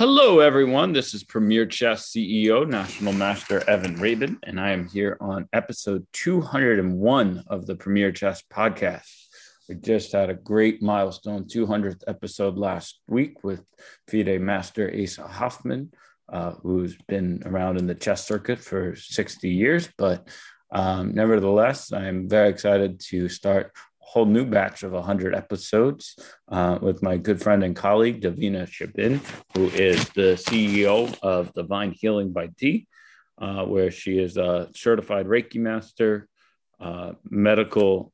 Hello, everyone. This is Premier Chess CEO, National Master Evan Rabin, and I am here on episode 201 of the Premier Chess podcast. We just had a great milestone 200th episode last week with FIDE Master Asa Hoffman, uh, who's been around in the chess circuit for 60 years. But um, nevertheless, I'm very excited to start whole new batch of 100 episodes uh, with my good friend and colleague, Davina Shabin, who is the CEO of Divine Healing by D, uh, where she is a certified Reiki master, uh, medical,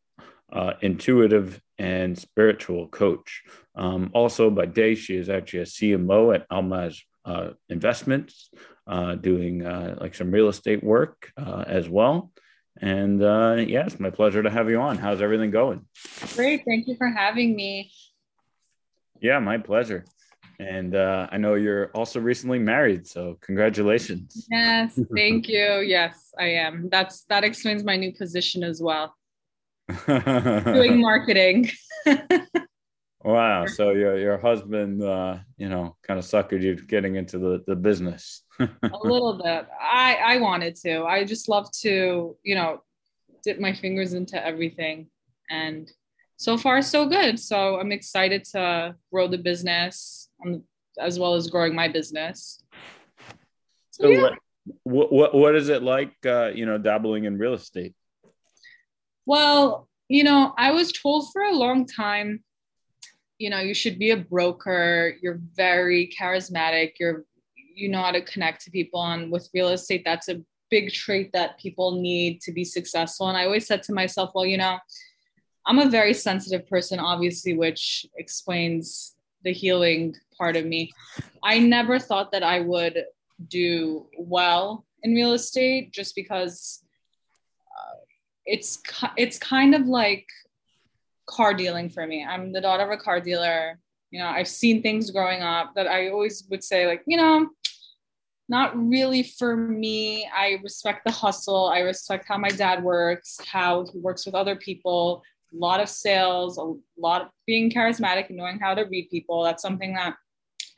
uh, intuitive, and spiritual coach. Um, also, by day, she is actually a CMO at Almaz uh, Investments, uh, doing like some real estate work as well. And uh, yeah, my pleasure to have you on. How's everything going? Great. Thank you for having me. Yeah, my pleasure. And uh, I know you're also recently married, so congratulations. Yes, thank you. Yes, I am. That's that explains my new position as well. Doing marketing. wow. So your your husband, uh, you know, kind of suckered you getting into the the business a little bit. I I wanted to. I just love to, you know, dip my fingers into everything, and so far so good. So I'm excited to grow the business um, as well as growing my business. So, so yeah. what, what what is it like, uh, you know, dabbling in real estate? Well, you know, I was told for a long time you know you should be a broker you're very charismatic you're you know how to connect to people and with real estate that's a big trait that people need to be successful. And i always said to myself well you know i'm a very sensitive person obviously which explains the healing part of me. I never thought that i would do well in real estate just because uh, it's it's kind of like car dealing for me i'm the daughter of a car dealer you know i've seen things growing up that i always would say like you know not really for me. I respect the hustle. I respect how my dad works, how he works with other people, a lot of sales, a lot of being charismatic and knowing how to read people. That's something that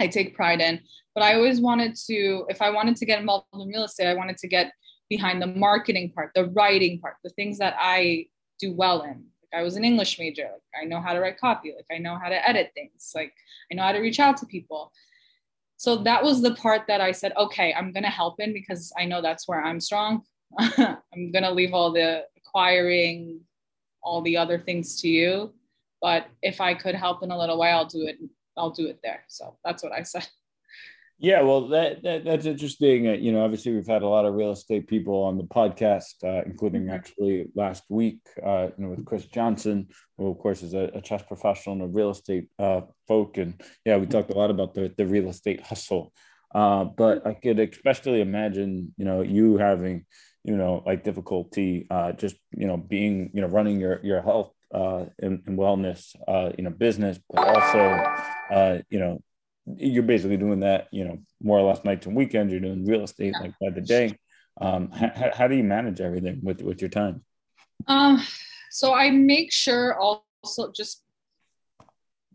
I take pride in. But I always wanted to, if I wanted to get involved in real estate, I wanted to get behind the marketing part, the writing part, the things that I do well in. I was an English major. Like I know how to write copy. Like I know how to edit things. Like I know how to reach out to people so that was the part that I said, okay, I'm gonna help in because I know that's where I'm strong. I'm gonna leave all the acquiring, all the other things to you. But if I could help in a little way, I'll do it. I'll do it there. So that's what I said. Yeah, well, that, that that's interesting. Uh, you know, obviously we've had a lot of real estate people on the podcast, uh, including mm-hmm. actually last week, uh, you know, with Chris Johnson, who of course is a, a chess professional and a real estate uh, folk, and yeah, we talked a lot about the the real estate hustle. Uh, but I could especially imagine, you know, you having, you know, like difficulty, uh, just you know, being, you know, running your your health uh, and, and wellness, uh, you know, business, but also, uh, you know, you're basically doing that, you know, more or less nights and weekends. You're doing real estate like by the day. Um, how, how do you manage everything with with your time? Um, so I make sure also just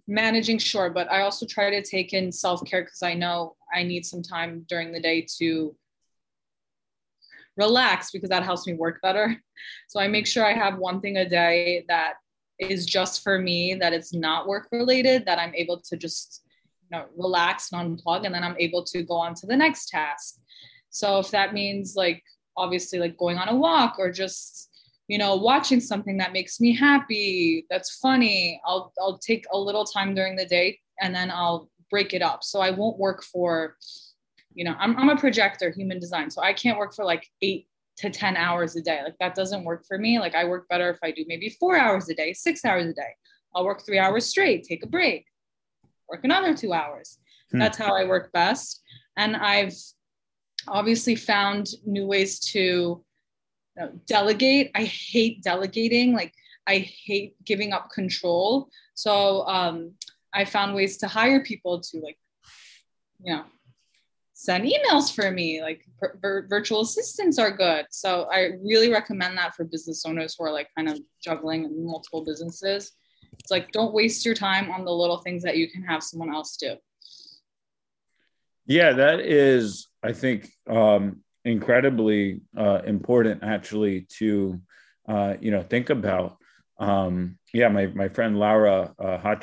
managing sure, but I also try to take in self care because I know I need some time during the day to relax because that helps me work better. So I make sure I have one thing a day that is just for me, that it's not work related, that I'm able to just know, relax and unplug, and then I'm able to go on to the next task. So if that means like obviously like going on a walk or just you know watching something that makes me happy that's funny i'll i'll take a little time during the day and then i'll break it up. So i won't work for you know i'm, I'm a projector human design so i can't work for like eight to 10 hours a day. Like that doesn't work for me. Like i work better if i do maybe four hours a day six hours a day. I'll work three hours straight take a break work another two hours. Hmm. That's how I work best. And I've obviously found new ways to you know, delegate. I hate delegating. Like I hate giving up control. So um, I found ways to hire people to like, you know, send emails for me. Like vir- virtual assistants are good. So I really recommend that for business owners who are like kind of juggling multiple businesses. It's like don't waste your time on the little things that you can have someone else do. Yeah, that is, I think, um, incredibly uh, important actually to, uh, you know, think about. Um, yeah, my, my friend Laura uh,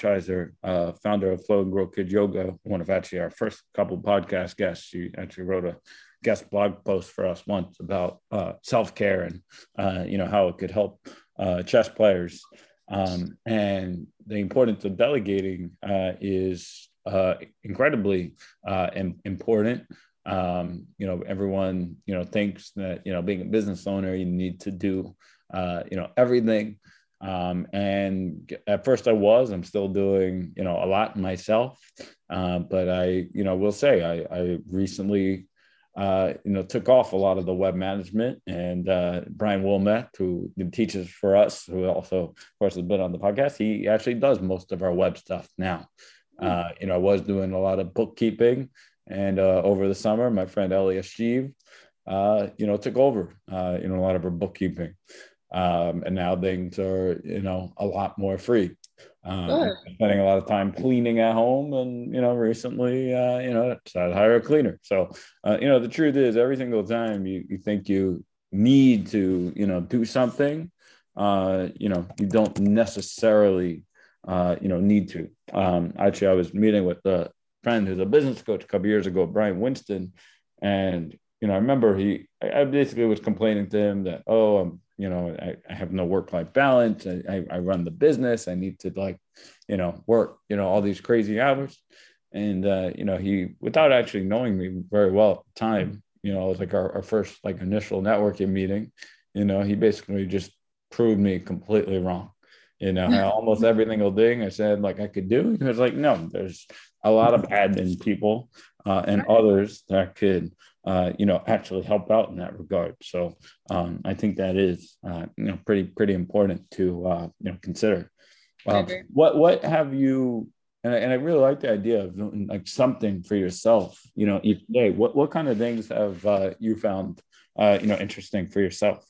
uh, founder of Flow and Grow Kid Yoga, one of actually our first couple podcast guests, she actually wrote a guest blog post for us once about uh, self care and uh, you know how it could help uh, chess players. Um, and the importance of delegating uh, is uh, incredibly uh, important. Um, you know, everyone you know thinks that you know being a business owner you need to do you know everything. Um, and at first I was, I'm still doing, you know, a lot myself. Uh, but I, you know, will say I, I recently uh, you know, took off a lot of the web management. And uh, Brian Wilmette, who teaches for us, who also, of course, has been on the podcast, he actually does most of our web stuff now. Hmm. Uh, you know, I was doing a lot of bookkeeping, and uh, over the summer, my friend Elias Sheev, uh, you know, took over, uh, you know, a lot of our bookkeeping. Um, and now things are, you know, a lot more free. Um, spending a lot of time cleaning at home, and you know, recently, uh, you know, decided to hire a cleaner. So, uh, you know, the truth is, every single time you you think you need to, you know, do something, uh, you know, you don't necessarily, uh, you know, need to. Um, actually, I was meeting with a friend who's a business coach a couple years ago, Brian Winston, and you know, I remember he, I basically was complaining to him that, oh, I'm you know I, I have no work life balance. I, I run the business. I need to like you know work you know all these crazy hours. And uh, you know he without actually knowing me very well at the time you know it was like our, our first like initial networking meeting you know he basically just proved me completely wrong. You know almost every single thing i said like i could do. He was like no there's a lot of admin people uh, and others that could uh, you know, actually help out in that regard. So um, I think that is, uh, you know, pretty pretty important to uh, you know consider. Um, what what have you? And I, and I really like the idea of doing like something for yourself, you know, each day. What what kind of things have uh, you found, uh, you know, interesting for yourself?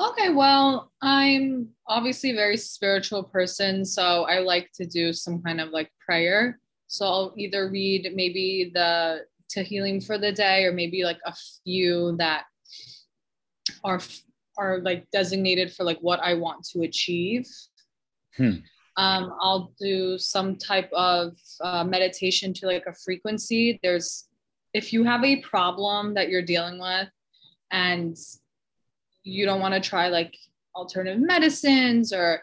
Okay, well, I'm obviously a very spiritual person, so I like to do some kind of like prayer. So I'll either read maybe the Tehillim for the day or maybe like a few that are are like designated for like what I want to achieve. Hmm. Um, I'll do some type of uh, meditation to like a frequency. There's if you have a problem that you're dealing with and you don't want to try like alternative medicines or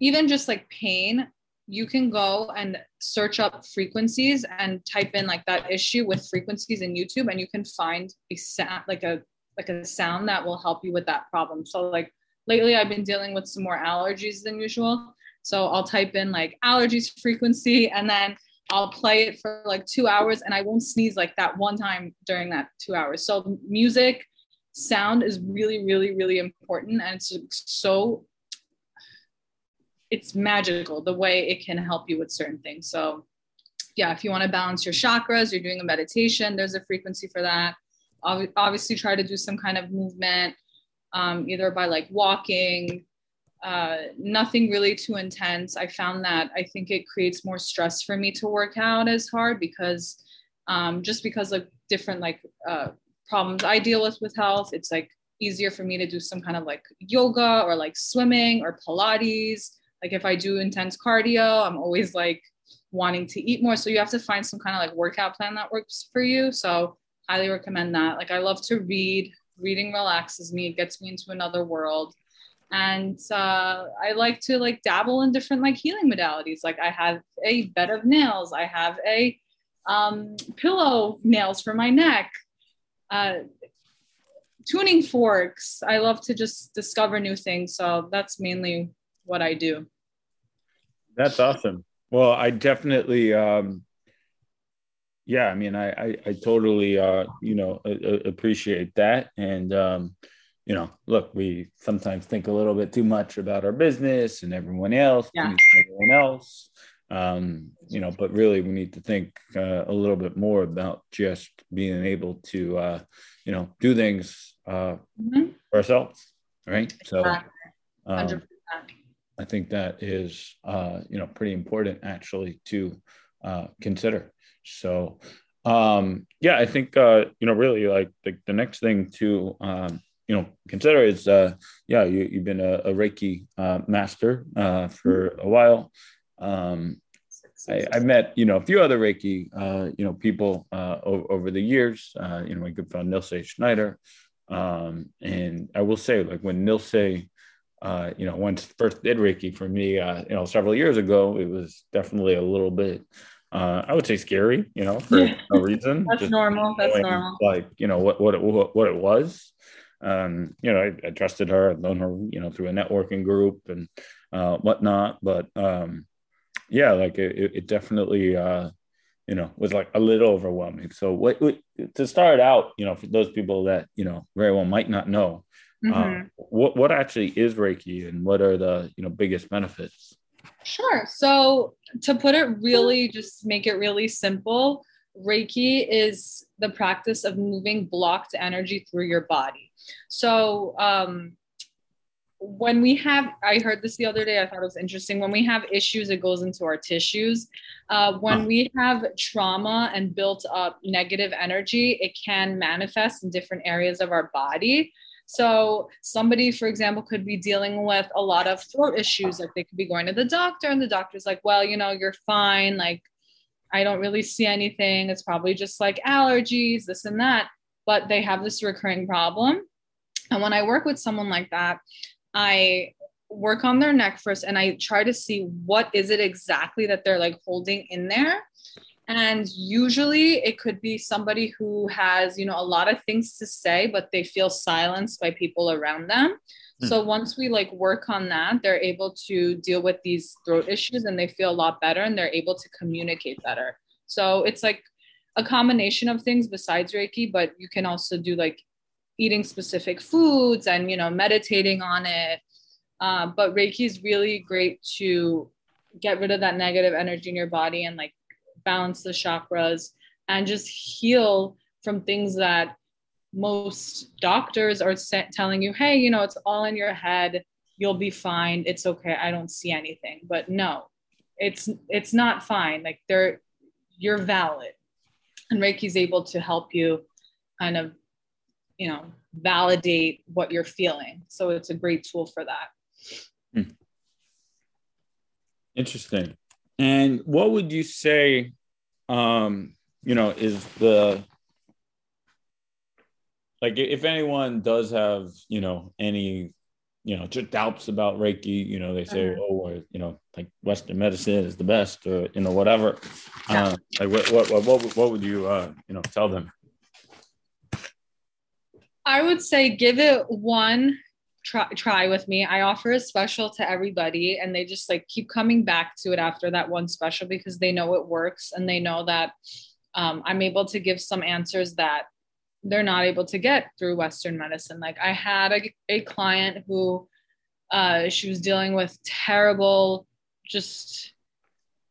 even just like pain, you can go and search up frequencies and type in like that issue with frequencies in YouTube and you can find a sound like a like a sound that will help you with that problem. So like lately I've been dealing with some more allergies than usual. So I'll type in like allergies frequency and then I'll play it for like 2 hours and I won't sneeze like that one time during that 2 hours. So music sound is really really really important and it's so it's magical the way it can help you with certain things. So, yeah, if you want to balance your chakras, you're doing a meditation, there's a frequency for that. Obviously, try to do some kind of movement, um, either by like walking, uh, nothing really too intense. I found that I think it creates more stress for me to work out as hard because um, just because of different like uh, problems I deal with with health, it's like easier for me to do some kind of like yoga or like swimming or Pilates like if I do intense cardio, I'm always like wanting to eat more. So you have to find some kind of like workout plan that works for you. So highly recommend that. Like I love to read. Reading relaxes me. It gets me into another world. And uh, I like to like dabble in different like healing modalities. Like I have a bed of nails. I have a um, pillow nails for my neck. Uh, tuning forks. I love to just discover new things. So that's mainly what I do. That's awesome. Well, I definitely, um, yeah, I mean, I, I, I totally, uh, you know, appreciate that. And, um, you know, look, we sometimes think a little bit too much about our business and everyone else, yeah. everyone else. Um, you know, but really we need to think uh, a little bit more about just being able to, uh, you know, do things uh, mm-hmm. for ourselves, right? So, um, I think that is, uh, you know, pretty important actually to, uh, consider. So, um, yeah, I think uh, you know really like the, the next thing to um, you know consider is uh, yeah you, you've been a, a Reiki uh, master uh, for a while. Um, I, I met you know a few other Reiki uh, you know people uh, over, over the years. Uh, you know my good friend Nilse Schneider, um, and I will say like when Nilse uh, you know, once first did Reiki for me, uh, you know, several years ago, it was definitely a little bit uh, I would say scary, you know, for yeah. no reason. That's normal. That's normal. Like, you know, what, what, what, what it was. Um, you know, I, I, trusted her, I'd known her, you know, through a networking group and uh, whatnot. But um, yeah, like it, it definitely, uh, you know, was like a little overwhelming. So what, what, to start out, you know, for those people that, you know, very well might not know, mm-hmm. um, what, what actually is Reiki and what are the, you know, biggest benefits? Sure. So to put it really, just make it really simple, Reiki is the practice of moving blocked energy through your body. So um, when we have, I heard this the other day, I thought it was interesting. When we have issues, it goes into our tissues. Uh, when we have trauma and built up negative energy, it can manifest in different areas of our body. So somebody, for example, could be dealing with a lot of throat issues. Like they could be going to the doctor, and the doctor's like, well, you know, you're fine. Like, I don't really see anything. It's probably just like allergies, this and that. But they have this recurring problem. And when I work with someone like that, I work on their neck first and I try to see what is it exactly that they're like holding in there and usually it could be somebody who has you know a lot of things to say but they feel silenced by people around them. Mm. so once we like work on that they're able to deal with these throat issues and they feel a lot better and they're able to communicate better. So it's like a combination of things besides reiki but you can also do like eating specific foods and you know meditating on it. Uh, but reiki is really great to get rid of that negative energy in your body and like balance the chakras, and just heal from things that most doctors are telling you, hey, you know, it's all in your head. You'll be fine. It's okay. I don't see anything. But no, it's it's not fine. Like they're you're valid. And Reiki's able to help you kind of, you know, validate what you're feeling. So it's a great tool for that. Hmm. Interesting. And what would you say, um, you know, is the like if anyone does have, you know, any, you know, just doubts about Reiki, you know, they say, uh-huh. oh, you know, like Western medicine is the best, or you know, whatever. Yeah. Uh, like what, what, what, what, what would you, uh, you know, tell them? I would say give it one try try with me. I offer a special to everybody and they just like keep coming back to it after that one special because they know it works and they know that um, I'm able to give some answers that they're not able to get through Western medicine. Like I had a, a client who uh, she was dealing with terrible, just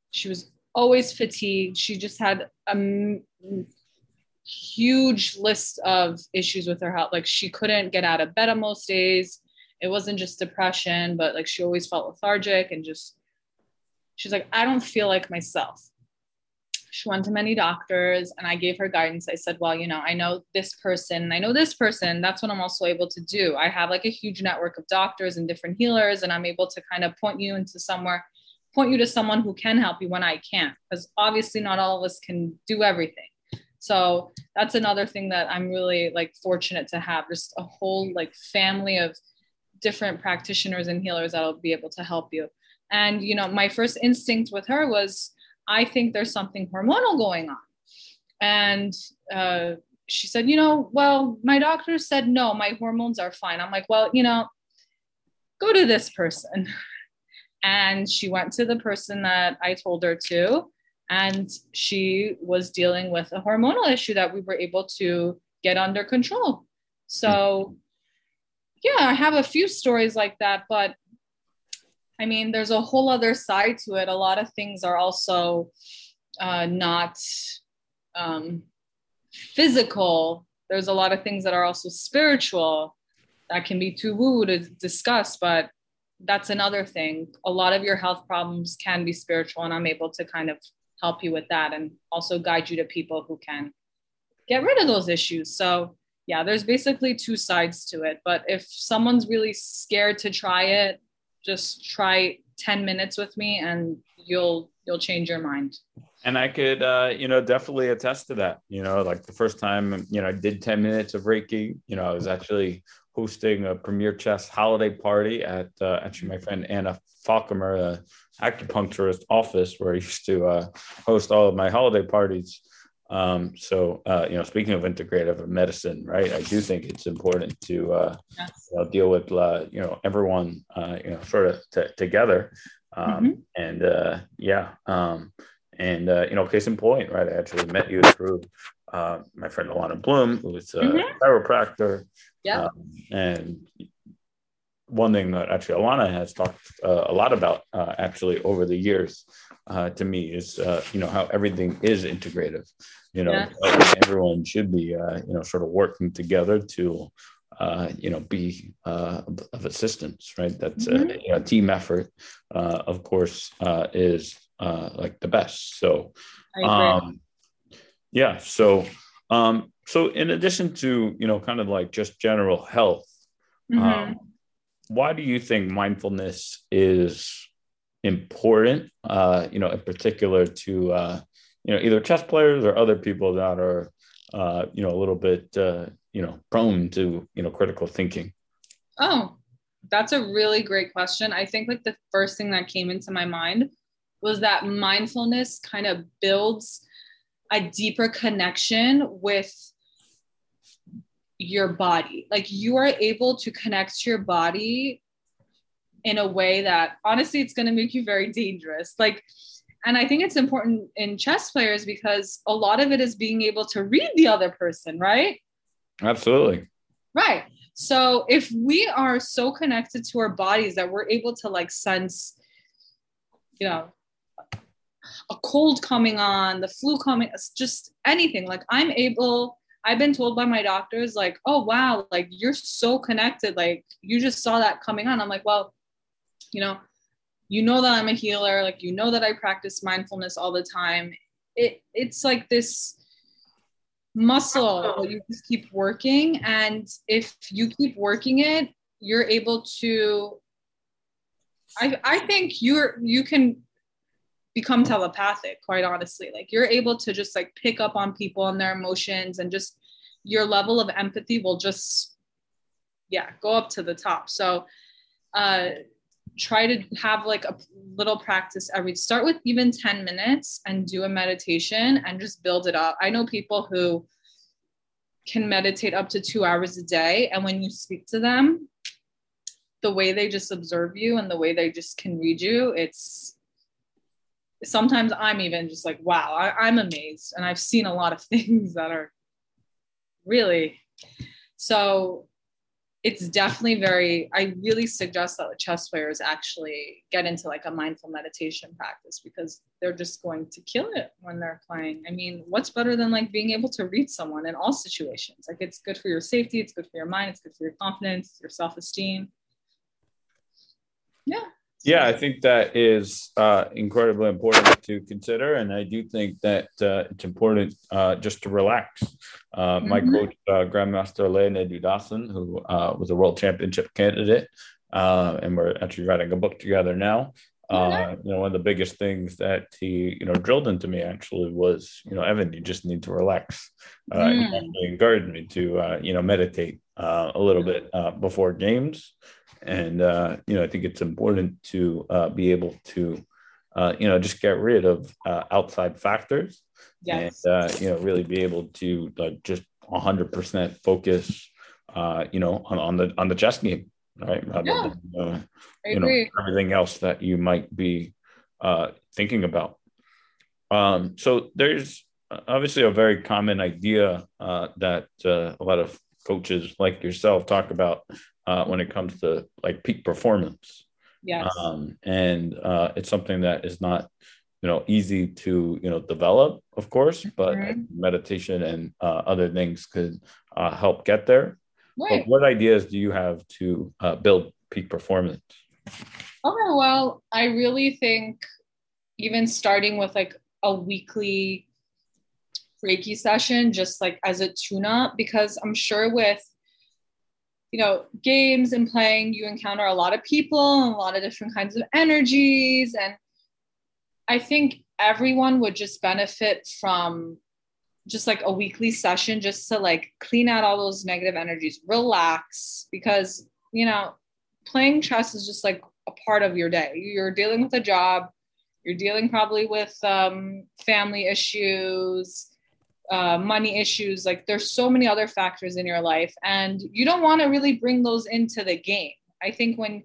she was always fatigued. She just had a huge list of issues with her health. Like she couldn't get out of bed on most days it wasn't just depression, but like she always felt lethargic and just, she's like, I don't feel like myself. She went to many doctors and I gave her guidance. I said, Well, you know, I know this person, I know this person. That's what I'm also able to do. I have like a huge network of doctors and different healers, and I'm able to kind of point you into somewhere, point you to someone who can help you when I can't. Because obviously, not all of us can do everything. So that's another thing that I'm really like fortunate to have just a whole like family of different practitioners and healers that'll be able to help you. And, you know, my first instinct with her was, I think there's something hormonal going on. And uh, she said, you know, well, my doctor said, no, my hormones are fine. I'm like, well, you know, go to this person. And she went to the person that I told her to. And she was dealing with a hormonal issue that we were able to get under control. So yeah, I have a few stories like that, but I mean, there's a whole other side to it. A lot of things are also uh, not um, physical. There's a lot of things that are also spiritual that can be too woo to discuss, but that's another thing. A lot of your health problems can be spiritual, and I'm able to kind of help you with that and also guide you to people who can get rid of those issues. So, yeah, there's basically two sides to it. But if someone's really scared to try it, just try 10 minutes with me and you'll you'll change your mind and i could uh you know definitely attest to that you know like the first time you know i did 10 minutes of reiki you know i was actually hosting a premier chess holiday party at uh, actually my friend anna falcomer a acupuncturist office where i used to uh, host all of my holiday parties um, so, uh, you know, speaking of integrative medicine, right, I do think it's important to uh, yes. you know, deal with, uh, you know, everyone, uh, you know, sort of t- together. Um, mm-hmm. And uh, yeah, um, and, uh, you know, case in point, right, I actually met you through uh, my friend Alana Bloom, who is a mm-hmm. chiropractor. Yeah. Um, and one thing that actually Alana has talked uh, a lot about uh, actually over the years uh, to me is uh, you know how everything is integrative you know yeah. everyone should be uh, you know sort of working together to uh, you know be uh, of assistance right that's mm-hmm. a, you know, team effort uh, of course uh, is uh, like the best so um, yeah so um, so in addition to you know kind of like just general health mm-hmm. um, why do you think mindfulness is important uh, you know in particular to uh, you know either chess players or other people that are uh, you know a little bit uh, you know prone to you know critical thinking? Oh that's a really great question. I think like the first thing that came into my mind was that mindfulness kind of builds a deeper connection with your body like you are able to connect to your body in a way that honestly it's going to make you very dangerous like and I think it's important in chess players because a lot of it is being able to read the other person, right? Absolutely. Right. So if we are so connected to our bodies that we're able to like sense, you know, a cold coming on, the flu coming, just anything. Like I'm able, I've been told by my doctors, like, oh wow, like you're so connected. Like you just saw that coming on. I'm like, well, you know, you know that I'm a healer, like you know that I practice mindfulness all the time. It it's like this muscle you just keep working and if you keep working it, you're able to I I think you're you can become telepathic quite honestly. Like you're able to just like pick up on people and their emotions and just your level of empathy will just yeah go up to the top. So uh try to have like a little practice every start with even 10 minutes and do a meditation and just build it up. I know people who can meditate up to 2 hours a day and when you speak to them the way they just observe you and the way they just can read you it's sometimes I'm even just like wow I, I'm amazed. And I've seen a lot of things that are really so it's definitely very i really suggest that the chess players actually get into like a mindful meditation practice because they're just going to kill it when they're playing i mean what's better than like being able to read someone in all situations? Like it's good for your safety it's good for your mind it's good for your confidence your self-esteem. Yeah yeah, I think that is uh, incredibly important to consider, and I do think that uh, it's important uh, just to relax. Uh, mm-hmm. My coach, uh, Grandmaster Leonid Yudasin, who uh, was a world championship candidate, and we're actually writing a book together now. Mm-hmm. you know, one of the biggest things that he, you know, drilled into me actually was, you know, Evan, you just need to relax. mm. He encouraged me to, you know, meditate a little bit before games and uh, you know i think it's important to uh, be able to uh, you know just get rid of uh, outside factors yes. and uh, you know really be able to uh, just 100% focus you know on, on the on the chess game right rather yeah. than you know everything else that you might be thinking about um, so there's obviously a very common idea that a lot of coaches like yourself talk about uh, when it comes to like peak performance. Yes. Um, and uh, it's something that is not, you know, easy to, you know, develop, of course, but mm-hmm. meditation and uh, other things could uh, help get there. Right. But what ideas do you have to uh, build peak performance? Okay, well, I really think even starting with like a weekly Reiki session just like as a tune up because I'm sure with you know games and playing you encounter a lot of people and a lot of different kinds of energies and I think everyone would just benefit from just like a weekly session just to like clean out all those negative energies, relax because you know playing chess is just like a part of your day. You're dealing with a job, you're dealing probably with um, family issues, uh, money issues. Like there's so many other factors in your life, and you don't want to really bring those into the game. I think when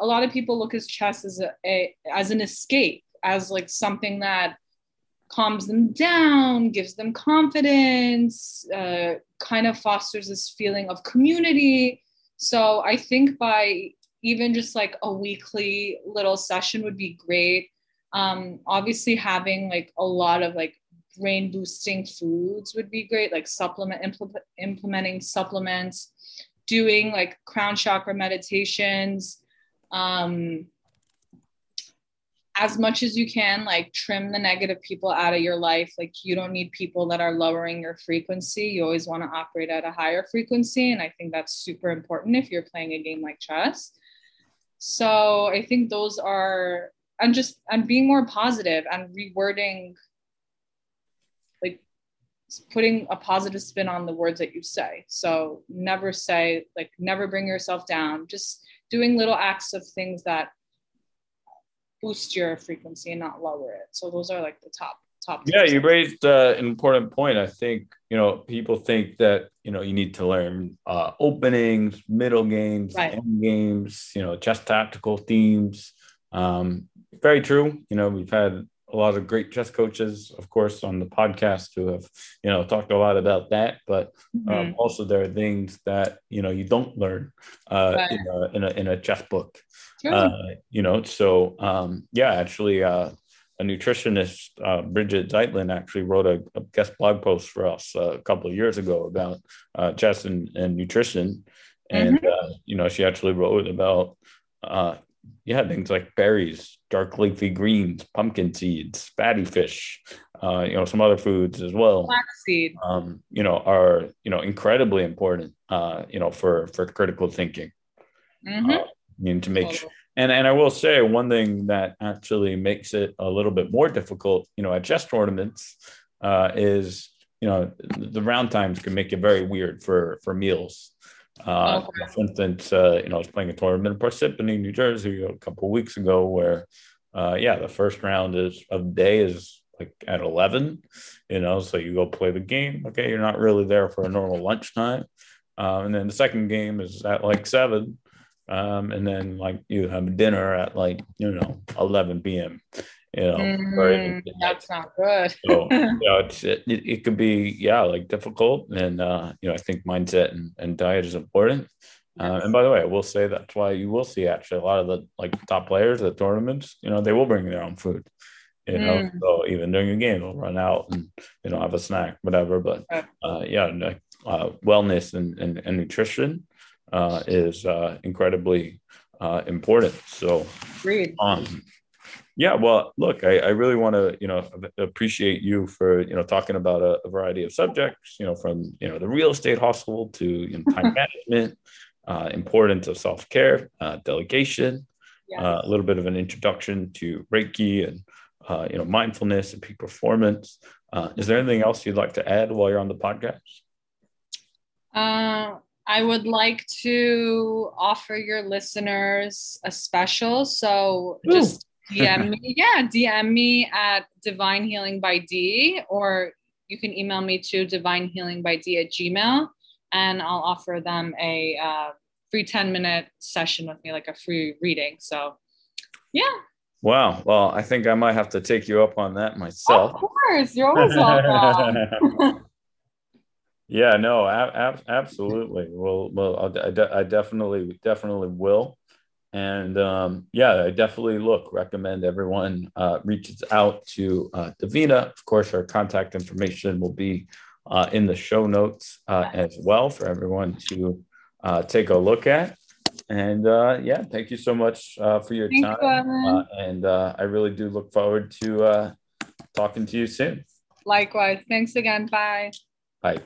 a lot of people look at chess as a, a as an escape, as like something that calms them down, gives them confidence, uh, kind of fosters this feeling of community. So I think by even just like a weekly little session would be great. Um, obviously, having like a lot of like brain boosting foods would be great, like supplement impl- implementing supplements, doing like crown chakra meditations. Um, as much as you can like trim the negative people out of your life like you don't need people that are lowering your frequency you always want to operate at a higher frequency and i think that's super important if you're playing a game like chess so i think those are and just and being more positive and rewording putting a positive spin on the words that you say so never say like never bring yourself down just doing little acts of things that boost your frequency and not lower it. So those are like the top top. Yeah, you raised uh, an important point. I think you know people think that you know you need to learn uh, openings, middle games, right. end games. You know, chess tactical themes. Um, very true. You know, we've had a lot of great chess coaches, of course, on the podcast who have, you know, talked a lot about that. But um, mm-hmm. also, there are things that you know you don't learn uh, right. in, a, in, a, in a chess book. Uh, you know, so um, yeah, actually, uh, a nutritionist, uh, Bridget Zeitlin, actually wrote a, a, guest blog post for us uh, a couple of years ago about uh, chess and, and nutrition, and mm-hmm. Uh, you know, she actually wrote about yeah things like berries, dark leafy greens, pumpkin seeds, fatty fish, you know, some other foods as well. Flaxseed, um, you know, are you know incredibly important, you know, for for critical thinking. Mm-hmm mean, to make sure. And and I will say one thing that actually makes it a little bit more difficult, you know, at chess tournaments, uh, is you know the round times can make it very weird for for meals. Uh, okay. For instance, uh, you know, I was playing a tournament in Parsippany, New Jersey, a couple weeks ago, where, uh, yeah, the first round is of day is like at eleven, you know, so you go play the game. Okay, you're not really there for a normal lunchtime, uh, and then the second game is at like seven, um, and then like you have dinner at like you know 11 p.m. You know, mm, that's not good. so you know, it's, it, it could be yeah like difficult, and uh, you know I think mindset and, and diet is important. Uh, and by the way, I will say that's why you will see actually a lot of the like top players at tournaments. You know, they will bring their own food. You know, mm. so even during a game, they'll run out and you know have a snack, whatever. But uh, yeah, uh, wellness and, and, and nutrition uh, is uh, incredibly uh, important. So, um, yeah, well, look, I, I really want to, you know, appreciate you for, you know, talking about a, a, variety of subjects, you know, from, you know, the real estate hustle to you know, time management, uh, importance of self care, uh, delegation, yes. uh, a little bit of an introduction to Reiki and, uh, you know, mindfulness and peak performance. Uh, is there anything else you'd like to add while you're on the podcast? Uh, I would like to offer your listeners a special. So Ooh. just DM me. Yeah, DM me at Divine Healing by D, or you can email me to Divine Healing by D at Gmail, and I'll offer them a uh, free 10 minute session with me, like a free reading. So, yeah. Wow. Well, I think I might have to take you up on that myself. Of course. You're always welcome. Yeah, no, ab- absolutely. Well, well, I, de- I definitely, definitely will. And um, yeah, I definitely look recommend everyone uh, reaches out to uh, Davina. Of course, our contact information will be uh, in the show notes uh, as well for everyone to uh, take a look at. And uh, yeah, thank you so much uh, for your Thank time. And uh, I really do look forward to uh, talking to you soon. Likewise. Thanks again. Bye. Bye.